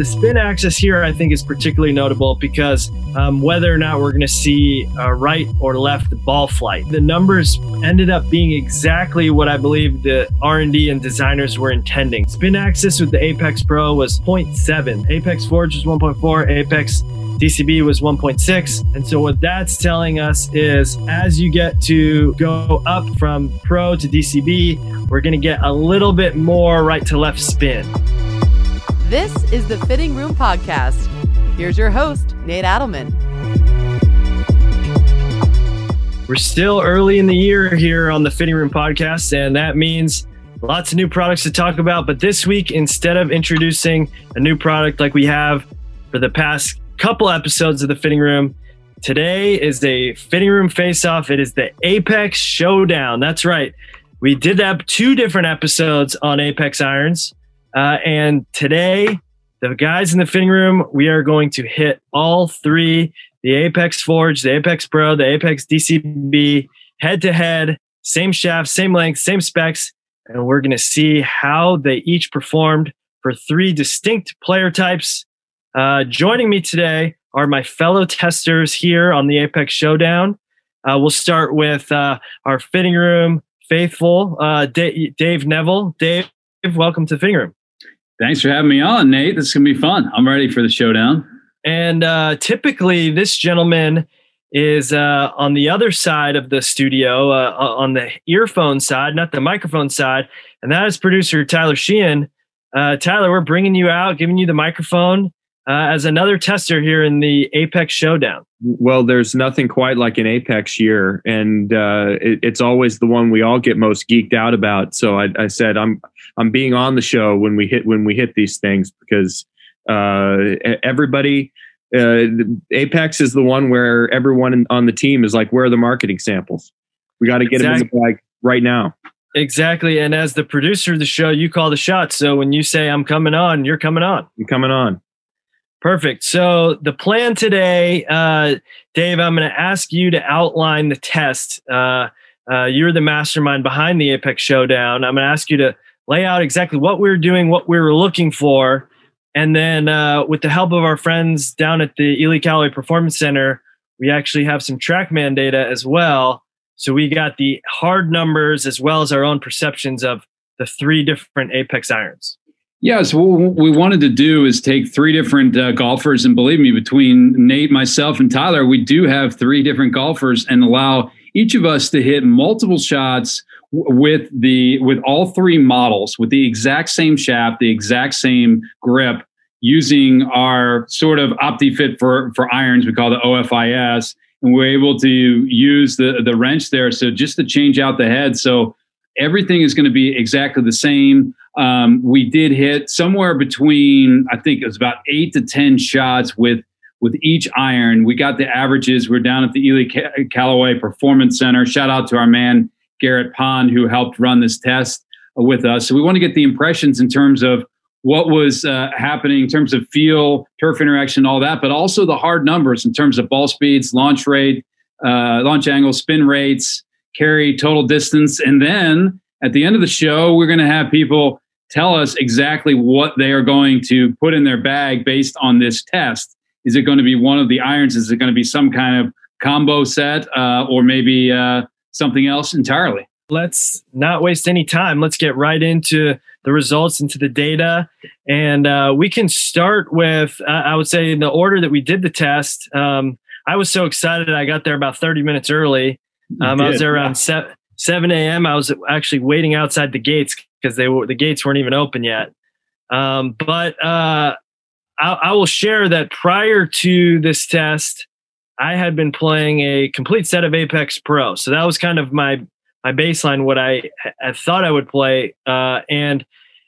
the spin axis here, I think, is particularly notable because um, whether or not we're going to see uh, right or left ball flight, the numbers ended up being exactly what I believe the R&D and designers were intending. Spin axis with the Apex Pro was 0.7, Apex Forge was 1.4, Apex DCB was 1.6. And so what that's telling us is as you get to go up from Pro to DCB, we're going to get a little bit more right to left spin. This is the Fitting Room Podcast. Here's your host, Nate Adelman. We're still early in the year here on the Fitting Room Podcast, and that means lots of new products to talk about. But this week, instead of introducing a new product like we have for the past couple episodes of the fitting room. Today is a fitting room face off. It is the Apex Showdown. That's right. We did that two different episodes on Apex Irons. Uh, and today, the guys in the fitting room, we are going to hit all three the Apex Forge, the Apex Pro, the Apex DCB head to head, same shaft, same length, same specs. And we're going to see how they each performed for three distinct player types uh, joining me today are my fellow testers here on the Apex Showdown. Uh, we'll start with uh, our fitting room faithful, uh, D- Dave Neville. Dave, welcome to the fitting room. Thanks for having me on, Nate. This is going to be fun. I'm ready for the showdown. And uh, typically, this gentleman is uh, on the other side of the studio, on the earphone side, not the microphone side. And that is producer Tyler Sheehan. Tyler, we're bringing you out, giving you the microphone uh, as another tester here in the Apex Showdown? Well, there's nothing quite like an Apex year, and uh, it, it's always the one we all get most geeked out about. So I, I, said I'm I'm being on the show when we hit when we hit these things because uh, everybody. Uh, Apex is the one where everyone on the team is like, "Where are the marketing samples? We got to get exactly. them in the bag right now." Exactly. And as the producer of the show, you call the shots. So when you say I'm coming on, you're coming on. I'm coming on. Perfect. So the plan today, uh, Dave, I'm going to ask you to outline the test. Uh, uh, you're the mastermind behind the Apex Showdown. I'm going to ask you to lay out exactly what we're doing, what we were looking for, and then uh, with the help of our friends down at the Ely Callaway Performance Center, we actually have some TrackMan data as well. So we got the hard numbers as well as our own perceptions of the three different Apex irons. Yeah, so what we wanted to do is take three different uh, golfers, and believe me, between Nate, myself, and Tyler, we do have three different golfers, and allow each of us to hit multiple shots with the with all three models with the exact same shaft, the exact same grip, using our sort of OptiFit for for irons. We call the OFIS, and we're able to use the the wrench there, so just to change out the head. So everything is going to be exactly the same. Um, we did hit somewhere between, I think it was about eight to 10 shots with with each iron. We got the averages. We're down at the Ely Callaway Performance Center. Shout out to our man, Garrett Pond, who helped run this test with us. So we want to get the impressions in terms of what was uh, happening in terms of feel, turf interaction, all that, but also the hard numbers in terms of ball speeds, launch rate, uh, launch angle, spin rates, carry, total distance. And then at the end of the show, we're going to have people tell us exactly what they are going to put in their bag based on this test. Is it going to be one of the irons? Is it going to be some kind of combo set uh, or maybe uh, something else entirely? Let's not waste any time. Let's get right into the results, into the data. And uh, we can start with, I would say, in the order that we did the test. Um, I was so excited. I got there about 30 minutes early. Um, I was there around seven. 7 a.m. I was actually waiting outside the gates because they were the gates weren't even open yet. Um, but uh, I, I, will share that prior to this test, I had been playing a complete set of Apex Pro, so that was kind of my my baseline. What I, I thought I would play, uh, and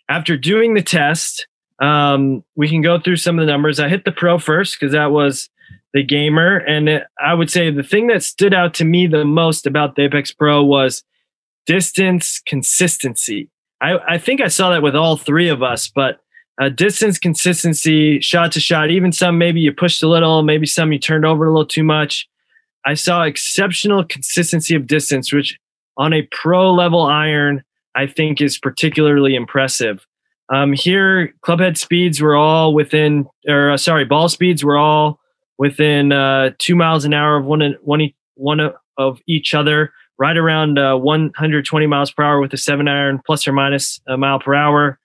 after doing the test, um, we can go through some of the numbers. I hit the Pro first because that was the gamer. And it, I would say the thing that stood out to me the most about the Apex Pro was distance consistency. I, I think I saw that with all three of us, but uh, distance consistency, shot to shot, even some maybe you pushed a little, maybe some you turned over a little too much. I saw exceptional consistency of distance, which on a pro level iron, I think is particularly impressive. Um, here, clubhead speeds were all within, or uh, sorry, ball speeds were all within uh, two miles an hour of one, one, one of each other, right around uh, 120 miles per hour with a seven iron plus or minus a mile per hour.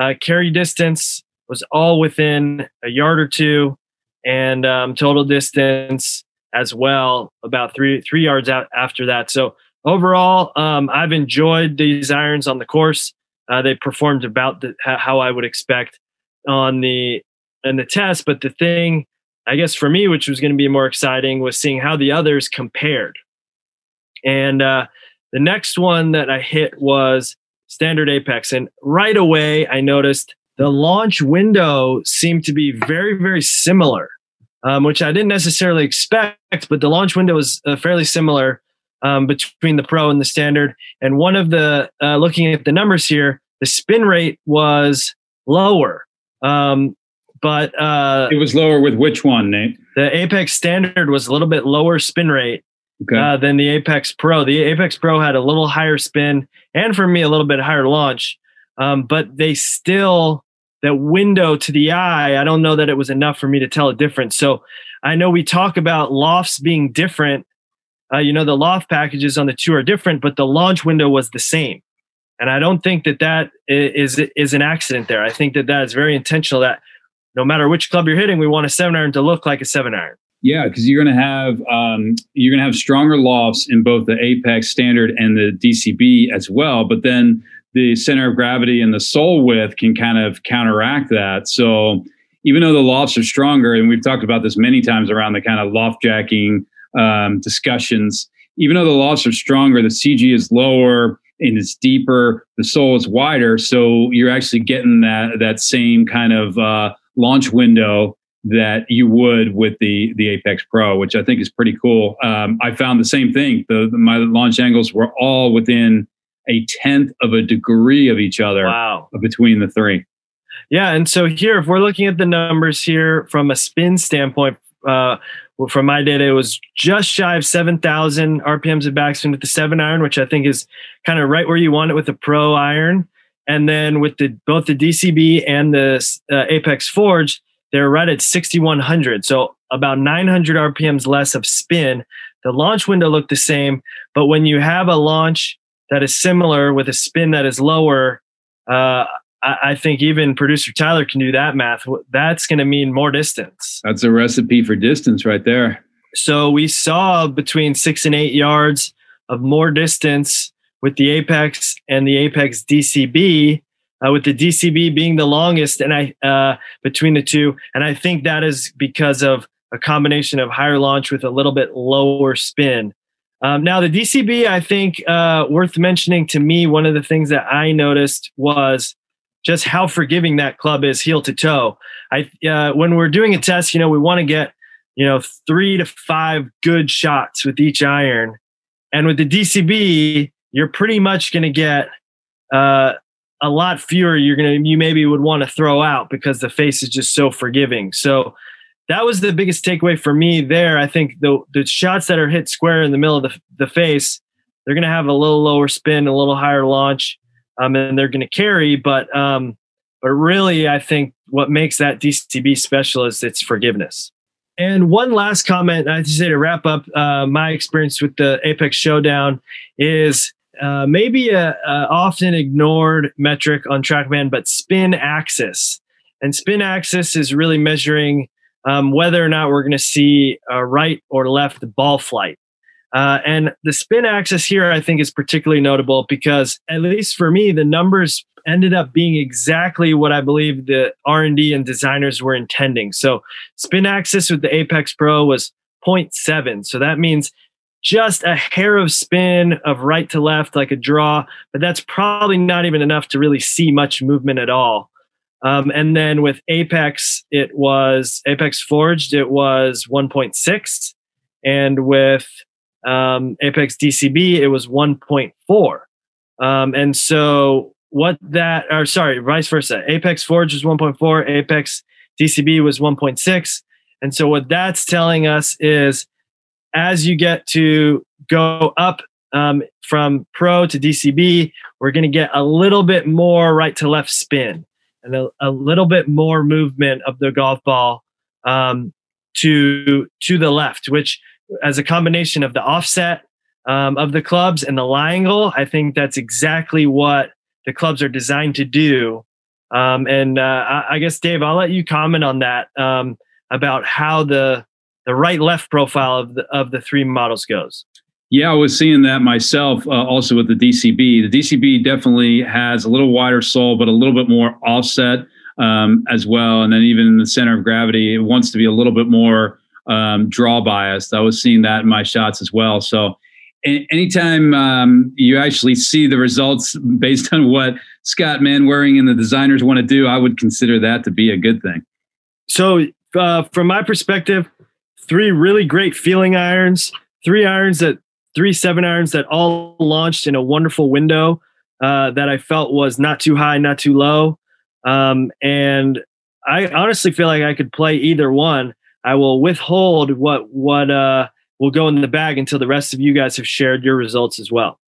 Uh, carry distance was all within a yard or two, and um, total distance as well, about three three yards out after that. So overall, um, I've enjoyed these irons on the course. Uh, they performed about the, how I would expect on the in the test. But the thing, I guess, for me, which was going to be more exciting, was seeing how the others compared. And uh, the next one that I hit was standard apex, and right away I noticed the launch window seemed to be very, very similar um, which I didn't necessarily expect, but the launch window was uh, fairly similar um, between the Pro and the Standard. And one of the, uh, looking at the numbers here, the spin rate was lower. Um, but uh, it was lower with which one, Nate? The Apex Standard was a little bit lower spin rate okay. Uh, than the Apex Pro. The Apex Pro had a little higher spin, and for me, a little bit higher launch. Um, but they still that window to the eye, I don't know that it was enough for me to tell a difference. So I know we talk about lofts being different. Uh, you know, the loft packages on the two are different, but the launch window was the same. And I don't think that that is is an accident there. I think that that is very intentional. That no matter which club you're hitting, we want a seven iron to look like a seven iron. Yeah, because you're going to have um, you're going to have stronger lofts in both the Apex Standard and the DCB as well. But then the center of gravity and the sole width can kind of counteract that. So even though the lofts are stronger, and we've talked about this many times around the kind of loft jacking um, discussions, even though the lofts are stronger, the CG is lower and it's deeper, the sole is wider. So you're actually getting that that same kind of uh, launch window that you would with the the Apex Pro, which I think is pretty cool. Um, I found the same thing. The, the, my launch angles were all within a tenth of a degree of each other wow. between the three. Yeah, and so here, if we're looking at the numbers here from a spin standpoint, uh, from my data, it was just shy of 7,000 RPMs of backspin with the seven iron, which I think is kind of right where you want it with the pro iron. And then with the both the DCB and the uh, Apex Forge, they're right at 6,100. So about 900 RPMs less of spin. The launch window looked the same, but when you have a launch that is similar with a spin that is lower, uh, I, I think even producer Tyler can do that math. That's going to mean more distance. That's a recipe for distance right there. So we saw between six and eight yards of more distance with the Apex and the Apex DCB. Uh, with the DCB being the longest, and I uh, between the two, and I think that is because of a combination of higher launch with a little bit lower spin. Um, now, the DCB, I think, uh, worth mentioning to me, one of the things that I noticed was just how forgiving that club is heel to toe. I uh, when we're doing a test, you know, we want to get you know three to five good shots with each iron, and with the DCB, you're pretty much going to get uh, a lot fewer. You're gonna you maybe would want to throw out because the face is just so forgiving. So that was the biggest takeaway for me there. I think the the shots that are hit square in the middle of the, the face, they're going to have a little lower spin, a little higher launch, um, and they're going to carry. But um, but really, I think what makes that DCB special is its forgiveness. And one last comment I to say to wrap up uh, my experience with the Apex Showdown is uh, maybe a, a, often ignored metric on TrackMan, but spin axis. And spin axis is really measuring um, whether or not we're going to see a right or left ball flight. Uh, and the spin axis here, I think, is particularly notable because, at least for me, the numbers ended up being exactly what I believe the R and D and designers were intending. So, spin axis with the Apex Pro was 0.7. So that means just a hair of spin of right to left, like a draw, but that's probably not even enough to really see much movement at all. Um, and then with Apex, it was Apex Forged, it was 1.6. And with um, Apex DCB, it was 1.4. Um, and so what that, or sorry, vice versa. Apex Forged was 1.4, Apex DCB was 1.6. And so what that's telling us is as you get to go up um, from Pro to DCB, we're going to get a little bit more right to left spin. and a, a little bit more movement of the golf ball um, to to the left, which as a combination of the offset um, of the clubs and the lie angle, I think that's exactly what the clubs are designed to do. Um, and uh, I, I, guess Dave, I'll let you comment on that um, about how the the right left profile of the of the three models goes. Yeah, I was seeing that myself uh, also with the DCB. The DCB definitely has a little wider sole, but a little bit more offset um, as well. And then even in the center of gravity, it wants to be a little bit more um, draw biased. I was seeing that in my shots as well. So anytime um, you actually see the results based on what Scott Manwaring and the designers want to do, I would consider that to be a good thing. So, uh, from my perspective, three really great feeling irons, three irons that three seven irons that all launched in a wonderful window uh, that I felt was not too high, not too low. Um, and I honestly feel like I could play either one. I will withhold what what uh, will go in the bag until the rest of you guys have shared your results as well.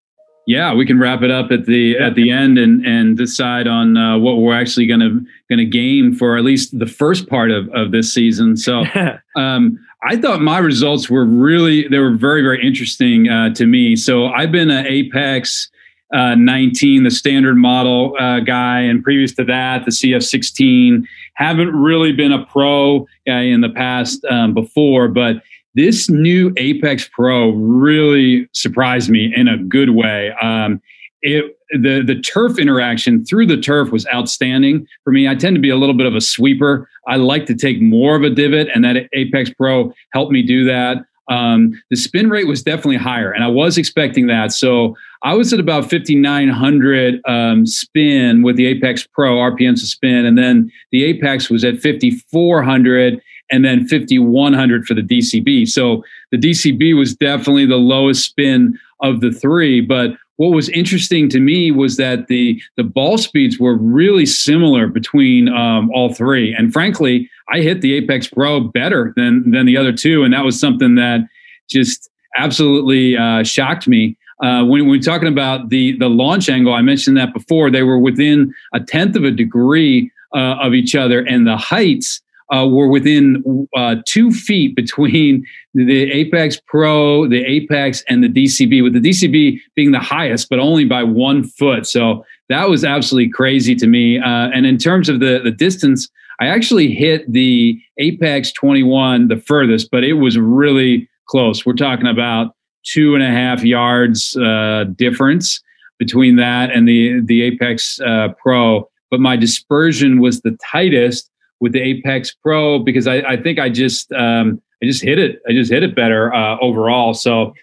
Yeah, we can wrap it up at the at the end and and decide on uh, what we're actually going to going to game for at least the first part of of this season. So, um, I thought my results were really they were very very interesting uh, to me. So I've been an Apex uh, 19, the standard model uh, guy, and previous to that, the CF 16. Haven't really been a pro in the past um, before, but this new Apex Pro really surprised me in a good way. Um, it the the turf interaction through the turf was outstanding for me. I tend to be a little bit of a sweeper. I like to take more of a divot, and that Apex Pro helped me do that. Um, the spin rate was definitely higher, and I was expecting that. So I was at about 5,900 um, spin with the Apex Pro RPMs to spin, and then the Apex was at 5,400 and then 5100 for the DCB. So the DCB was definitely the lowest spin of the three. But what was interesting to me was that the the ball speeds were really similar between um, all three. And frankly, I hit the Apex Pro better than than the other two, and that was something that just absolutely uh, shocked me. Uh, when, we're talking about the the launch angle, I mentioned that before. They were within a tenth of a degree uh, of each other, and the heights uh, were within uh, two feet between the Apex Pro, the Apex, and the DCB, with the DCB being the highest, but only by one foot. So that was absolutely crazy to me. Uh, and in terms of the, the distance, I actually hit the Apex 21 the furthest, but it was really close. We're talking about two and a half yards uh, difference between that and the, the Apex uh, Pro. But my dispersion was the tightest with the Apex Pro because I, I think I just um, I just hit it. I just hit it better uh, overall. So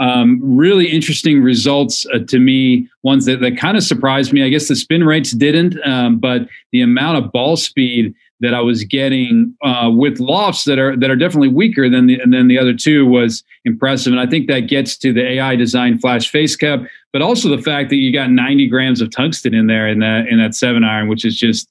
um, really interesting results uh, to me. Ones that, that kind of surprised me. I guess the spin rates didn't, um, but the amount of ball speed that I was getting uh, with lofts that are that are definitely weaker than the than the other two was impressive. And I think that gets to the AI design flash face cup, but also the fact that you got 90 grams of tungsten in there in that in that seven iron, which is just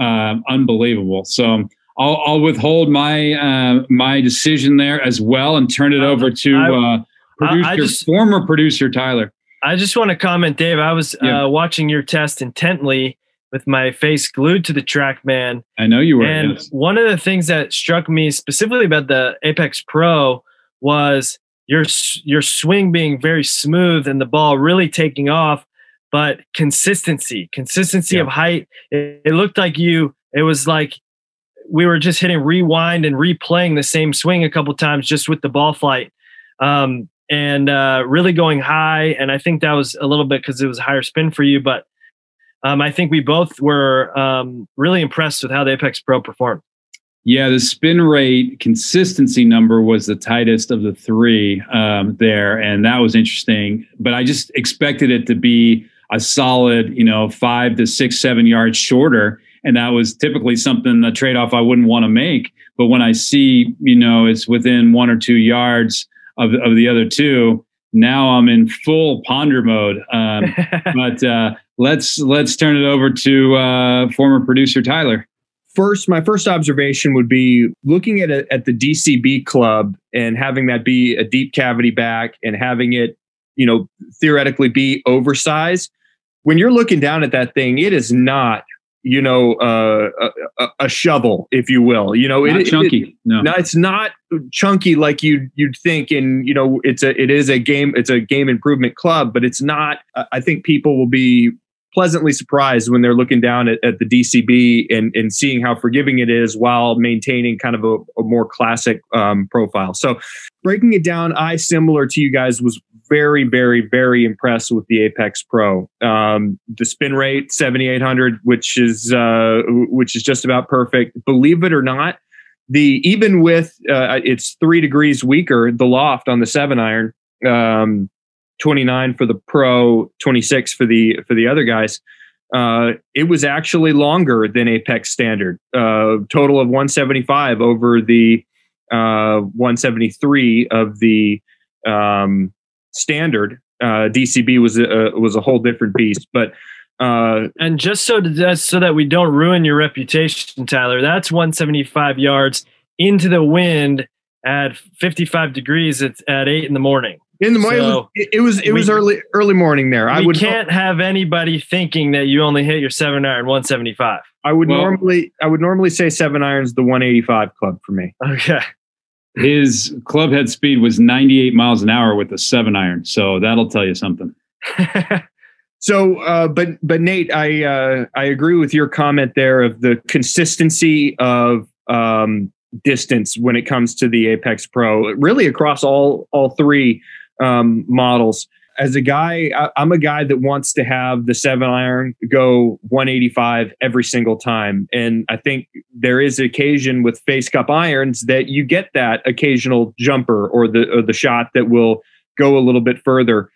uh, unbelievable. So I'll, I'll withhold my uh, my decision there as well and turn it over to uh, producer, I just, former producer Tyler. I just want to comment, Dave. I was yeah. uh, watching your test intently with my face glued to the TrackMan. I know you were. And yes. one of the things that struck me specifically about the Apex Pro was your your swing being very smooth and the ball really taking off but consistency, consistency yeah. of height. It, it, looked like you, it was like we were just hitting rewind and replaying the same swing a couple times just with the ball flight. Um, and uh, really going high. And I think that was a little bit because it was a higher spin for you. But um, I think we both were um, really impressed with how the Apex Pro performed. Yeah, the spin rate consistency number was the tightest of the three um, there, and that was interesting. But I just expected it to be a solid, you know, five to six, seven yards shorter. And that was typically something, the trade off I wouldn't want to make. But when I see, you know, it's within one or two yards of, of the other two, now I'm in full ponder mode. Um, but uh, let's let's turn it over to uh, former producer Tyler. First, my first observation would be looking at a, at the DCB club and having that be a deep cavity back and having it, you know, theoretically be oversized when you're looking down at that thing, it is not you know, uh, a, a, shovel, if you will. You know, not it, chunky. It, no. no, it's not chunky like you you'd think. And you know, it's a it is a game. It's a game improvement club, but it's not. I think people will be pleasantly surprised when they're looking down at, at the DCB and, and seeing how forgiving it is while maintaining kind of a, a more classic um, profile. So, breaking it down, I, similar to you guys, was very, very, very impressed with the Apex Pro. Um, the spin rate, 7,800, which is uh, which is just about perfect. Believe it or not, the even with uh, it's three degrees weaker, the loft on the seven iron. Um, 29 for the pro, 26 for the for the other guys. Uh, it was actually longer than Apex standard. Uh, total of 175 over the uh, 173 of the um, standard. Uh, DCB was a, was a whole different beast, but. Uh, and just so that so that we don't ruin your reputation, Tyler, that's 175 yards into the wind at 55 degrees at, at eight in the morning. In the morning, so it, it was it was, early early morning there. I would can't have anybody thinking that you only hit your seven iron 175. I would well, normally I would normally say seven irons the 185 club for me. Okay. His club head speed was 98 miles an hour with a seven iron, so that'll tell you something. so, uh, but but Nate, I uh, I agree with your comment there of the consistency of um, distance when it comes to the Apex Pro, really across all all three um, models. As a guy, I, I'm a guy that wants to have the seven iron go 185 every single time. And I think there is occasion with face cup irons that you get that occasional jumper or the or the shot that will go a little bit further.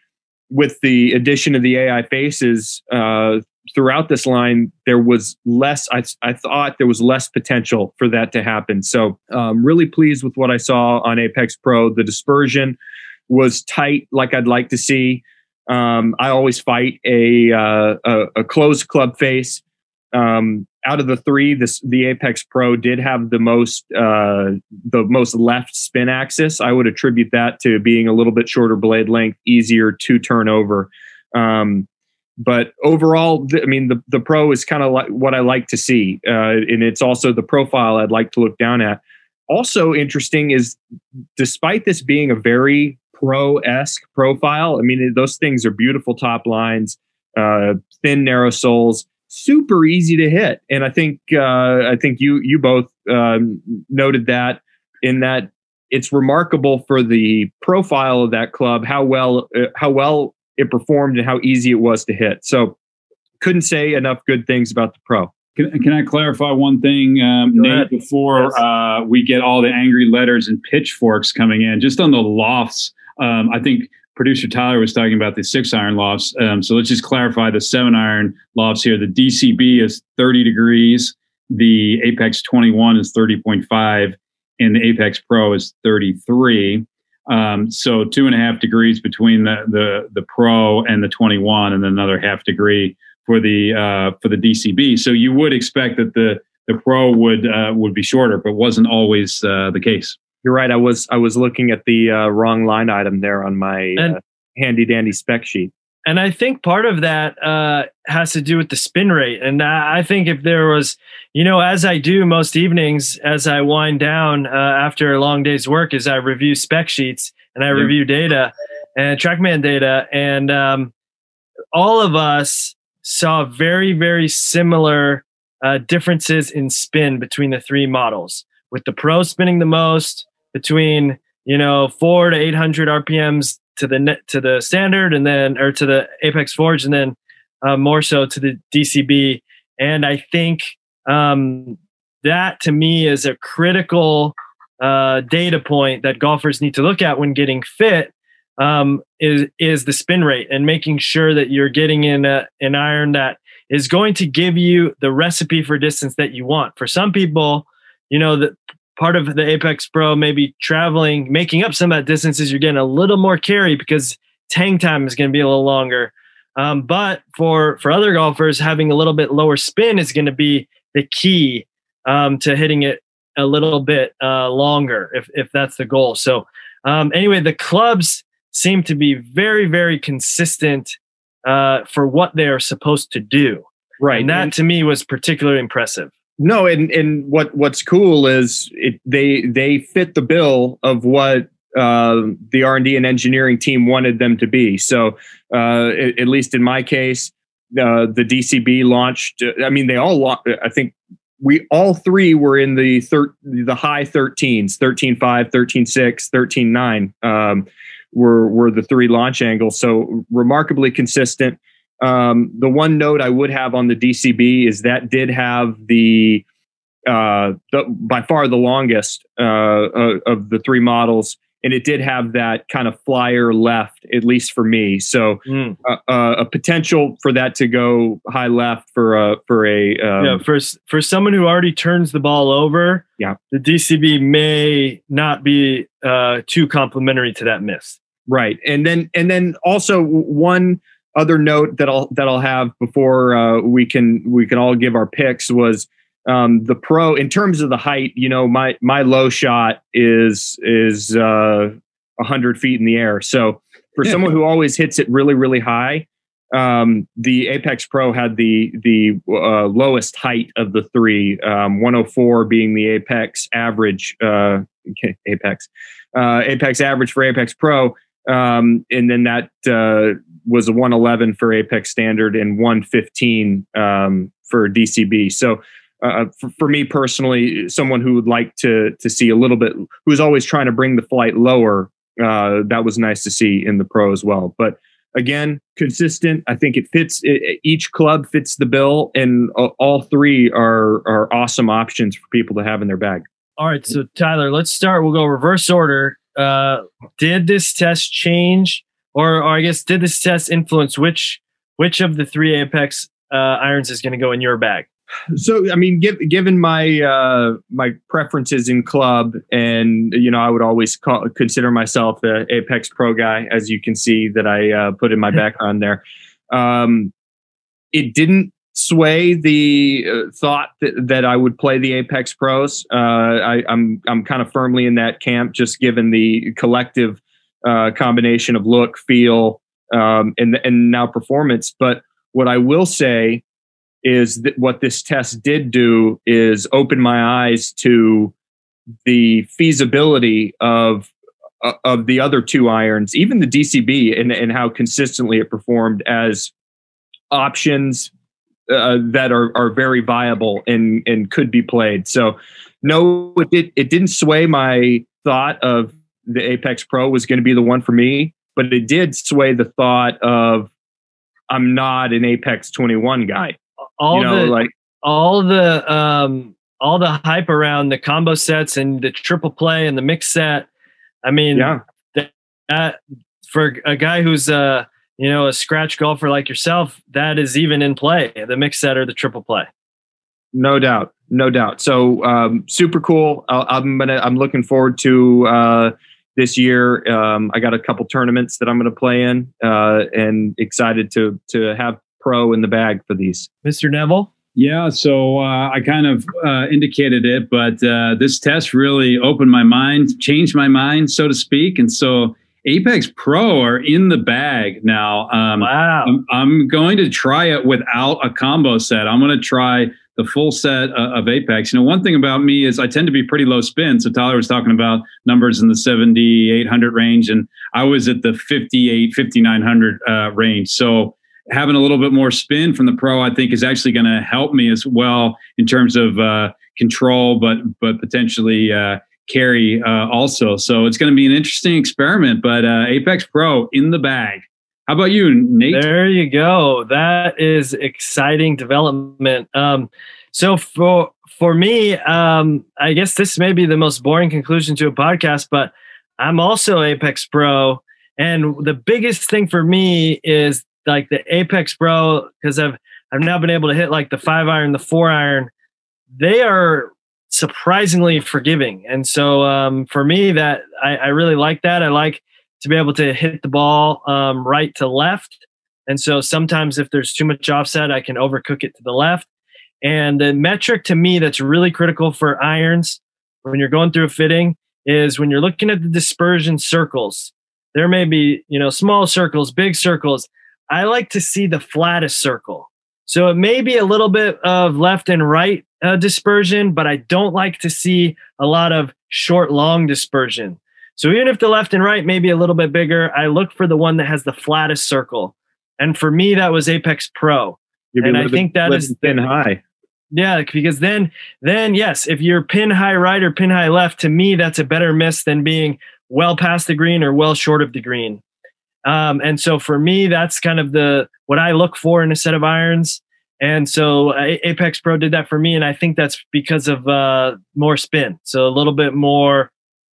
With the addition of the AI faces uh, throughout this line, there was less. I, I thought there was less potential for that to happen. So, um, really pleased with what I saw on Apex Pro. The dispersion was tight like I'd like to see. Um, I always fight a, uh, a, a closed club face. Um, out of the three, this the Apex Pro did have the most uh, the most left spin axis. I would attribute that to being a little bit shorter blade length, easier to turn over. Um, but overall, I mean, the the Pro is kind of like what I like to see, uh, and it's also the profile I'd like to look down at. Also interesting is, despite this being a very pro esque profile. I mean, those things are beautiful top lines, uh, thin, narrow soles, super easy to hit. And I think uh, I think you you both um, noted that in that it's remarkable for the profile of that club how well uh, how well it performed and how easy it was to hit. So couldn't say enough good things about the pro. Can, can I clarify one thing, um, Nate, before yes. uh, we get all the angry letters and pitchforks coming in? Just on the lofts, um, I think producer Tyler was talking about the six iron lofts. Um, so let's just clarify the seven iron lofts here. The DCB is 30 degrees. The Apex 21 is 30.5 and the Apex Pro is 33. Um, so two and a half degrees between the, the, the Pro and the 21 and another half degree for the, uh, for the DCB. So you would expect that the, the Pro would, uh, would be shorter, but wasn't always, uh, the case. You're right. I was I was looking at the uh, wrong line item there on my and, uh, handy dandy spec sheet. And I think part of that uh, has to do with the spin rate. And I think if there was, you know, as I do most evenings, as I wind down uh, after a long day's work, is I review spec sheets and I review data and TrackMan data, and um, all of us saw very very similar uh, differences in spin between the three models. With the Pro spinning the most, between you know four to eight hundred RPMs to the net to the standard, and then or to the Apex Forge, and then uh, more so to the DCB. And I think um, that to me is a critical uh, data point that golfers need to look at when getting fit. Um, is is the spin rate and making sure that you're getting in a, an iron that is going to give you the recipe for distance that you want. For some people, you know, the part of the Apex Pro, maybe traveling, making up some of that distances, you're getting a little more carry because tang time is going to be a little longer. Um, but for for other golfers, having a little bit lower spin is going to be the key um, to hitting it a little bit uh, longer, if if that's the goal. So um, anyway, the clubs seem to be very very consistent uh, for what they are supposed to do. Right. And that to me was particularly impressive. No, and and what what's cool is it they they fit the bill of what uh, the R and D and engineering team wanted them to be. So uh, at, least in my case, uh, the DCB launched. I mean, they all. I think we all three were in the thir- the high 13s 13.5 13.6 13.9 um, were were the three launch angles so remarkably consistent um, the one note i would have on the dcb is that did have the uh, the, by far the longest uh, uh, of the three models and it did have that kind of flyer left at least for me so Mm. uh, uh, a potential for that to go high left for a for a um, yeah, for for someone who already turns the ball over, Yeah. the DCB may not be uh, too complimentary to that miss. Right, and then and then also one other note that I'll that I'll have before uh, we can we can all give our picks was um, the pro in terms of the height. You know, my my low shot is is uh, hundred feet in the air. So for Yeah. someone who always hits it really really high, um, the Apex Pro had the the uh, lowest height of the three, um, 104 being the Apex average. Uh, Apex uh, Apex average for Apex Pro um, and then that uh, was a 111 for Apex Standard and 115 um, for DCB. So uh, for, for me personally, someone who would like to to see a little bit, who's always trying to bring the flight lower, uh, that was nice to see in the Pro as well. But again, consistent. I think it fits. It, each club fits the bill, and uh, all three are are awesome options for people to have in their bag. All right, so Tyler, let's start. We'll go reverse order. Uh, did this test change, or, or I guess, did this test influence which which of the three Apex uh, irons is going to go in your bag? So, I mean, give, given my uh, my preferences in club, and you know, I would always call, consider myself the Apex Pro guy, as you can see that I uh, put in my background there. Um, it didn't sway the uh, thought that, that I would play the Apex Pros. Uh, I, I'm I'm kind of firmly in that camp, just given the collective uh, combination of look, feel, um, and and now performance. But what I will say is that what this test did do is open my eyes to the feasibility of uh, of the other two irons, even the DCB, and, and how consistently it performed as options uh, that are, are very viable and, and could be played. So, no, it, did, it didn't sway my thought of the Apex Pro was going to be the one for me, but it did sway the thought of I'm not an Apex 21 guy. All you know, the like all the um all the hype around the combo sets and the triple play and the mix set. I mean, yeah, that for a guy who's uh you know a scratch golfer like yourself, that is even in play. The mix set or the triple play. no doubt, no doubt. So um, super cool. i I'm gonna I'm looking forward to uh, this year. Um, I got a couple tournaments that I'm gonna play in, uh, and excited to to have pro in the bag for these. Mr. Neville. Yeah, so uh, I kind of uh, indicated it, but uh, this test really opened my mind, changed my mind, so to speak. And so Apex Pro are in the bag now. Um, Wow. I'm, I'm going to try it without a combo set. I'm going to try the full set uh, of Apex. You know, one thing about me is I tend to be pretty low spin. So Tyler was talking about numbers in the 70, 800 range, and I was at the 58, 5900 uh, range. So having a little bit more spin from the pro, I think, is actually going to help me as well in terms of uh, control, but but potentially uh, carry uh, also. So it's going to be an interesting experiment. But uh, Apex Pro in the bag. How about you, Nate? There you go. That is exciting development. Um, so for for me, um, I guess this may be the most boring conclusion to a podcast, but I'm also Apex Pro, and the biggest thing for me is like the Apex Pro because I've I've now been able to hit like the five iron, the four iron. They are surprisingly forgiving, and so um, for me, that I, I really like that. I like to be able to hit the ball um, right to left. And so sometimes if there's too much offset, I can overcook it to the left. And the metric to me that's really critical for irons when you're going through a fitting is when you're looking at the dispersion circles. There may be, you know, small circles, big circles. I like to see the flattest circle. So it may be a little bit of left and right uh, dispersion, but I don't like to see a lot of short long dispersion. So even if the left and right may be a little bit bigger, I look for the one that has the flattest circle. And for me, that was Apex Pro. You'd and I think that is is high. yeah, because then, then yes, if you're pin high right or pin high left, to me that's a better miss than being well past the green or well short of the green. Um, and so for me, that's kind of the what I look for in a set of irons. And so Apex Pro did that for me, and I think that's because of uh, more spin, so a little bit more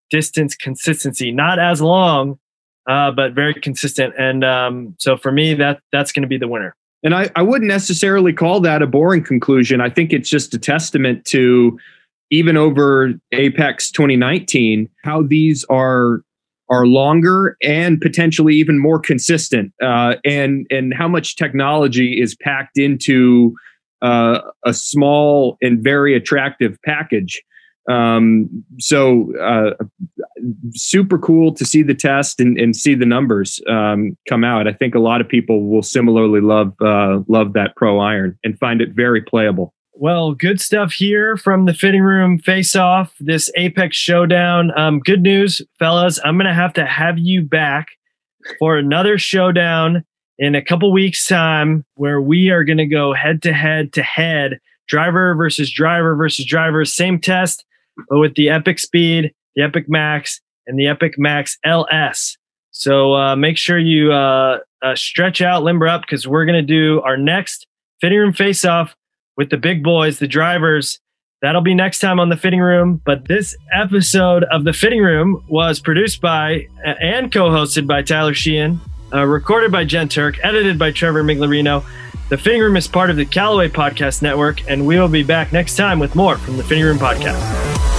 distance consistency, not as long, uh, but very consistent. And um, so for me, that that's going to be the winner. And I, I wouldn't necessarily call that a boring conclusion. I think it's just a testament to even over Apex 2019 how these are are longer and potentially even more consistent, uh, and and how much technology is packed into uh, a small and very attractive package. Um, so uh, super cool to see the test and, and see the numbers um, come out. I think a lot of people will similarly love uh, love that Pro Iron and find it very playable. Well, good stuff here from the fitting room face off, this Apex showdown. Um, good news, fellas. I'm going to have to have you back for another showdown in a couple weeks' time where we are going to go head to head to head, driver versus driver versus driver, same test, but with the Epic Speed, the Epic Max, and the Epic Max LS. So uh, make sure you uh, uh, stretch out, limber up, because we're going to do our next fitting room face off with the big boys, the drivers. That'll be next time on the fitting room. But this episode of the fitting room was produced by and co-hosted by Tyler Sheehan, uh, recorded by Jen Turk, edited by Trevor Miglarino. The fitting room is part of the Callaway Podcast Network, and we will be back next time with more from the fitting room podcast.